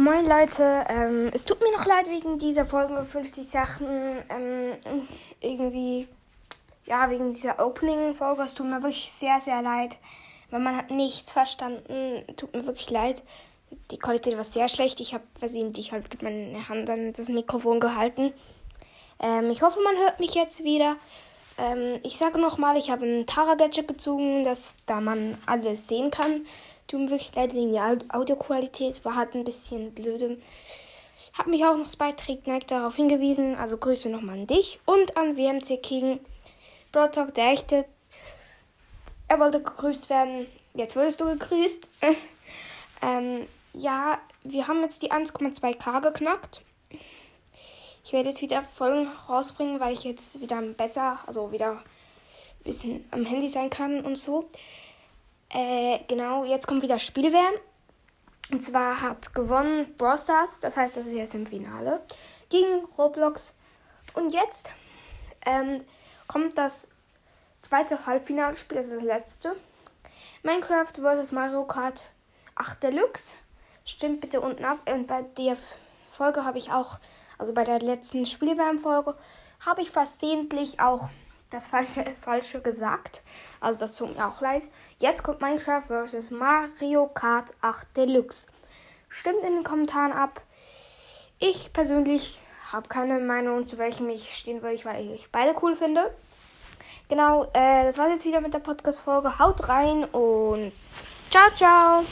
Moin Leute, ähm, es tut mir noch leid wegen dieser Folge 50 Sachen. Ähm, irgendwie, ja, wegen dieser Opening-Folge. Es tut mir wirklich sehr, sehr leid. Weil man hat nichts verstanden. Tut mir wirklich leid. Die Qualität war sehr schlecht. Ich habe versehentlich halt mit meiner Hand an das Mikrofon gehalten. Ähm, ich hoffe, man hört mich jetzt wieder. Ähm, ich sage nochmal, ich habe ein Tara-Gadget gezogen, dass da man alles sehen kann. Tut mir wirklich leid wegen der Audioqualität, war halt ein bisschen blöde. Hat mich auch noch Spike Nike darauf hingewiesen, also Grüße nochmal an dich und an WMC King. Broadtalk, der echte. Er wollte gegrüßt werden. Jetzt wurdest du gegrüßt. ähm, ja, wir haben jetzt die 1,2k geknackt. Ich werde jetzt wieder Folgen rausbringen, weil ich jetzt wieder besser, also wieder ein bisschen am Handy sein kann und so. Äh, genau, jetzt kommt wieder Spielwehr. Und zwar hat gewonnen Brawl Stars, das heißt, das ist jetzt im Finale, gegen Roblox. Und jetzt ähm, kommt das zweite Halbfinalspiel, das ist das letzte. Minecraft vs. Mario Kart 8 Deluxe. Stimmt bitte unten ab. Und bei der Folge habe ich auch, also bei der letzten Spielwärmfolge, habe ich versehentlich auch das falsche, falsche gesagt. Also das tut mir auch leid. Jetzt kommt Minecraft vs. Mario Kart 8 Deluxe. Stimmt in den Kommentaren ab. Ich persönlich habe keine Meinung, zu welchem ich stehen würde, weil ich beide cool finde. Genau, äh, das war's jetzt wieder mit der Podcast-Folge. Haut rein und ciao, ciao.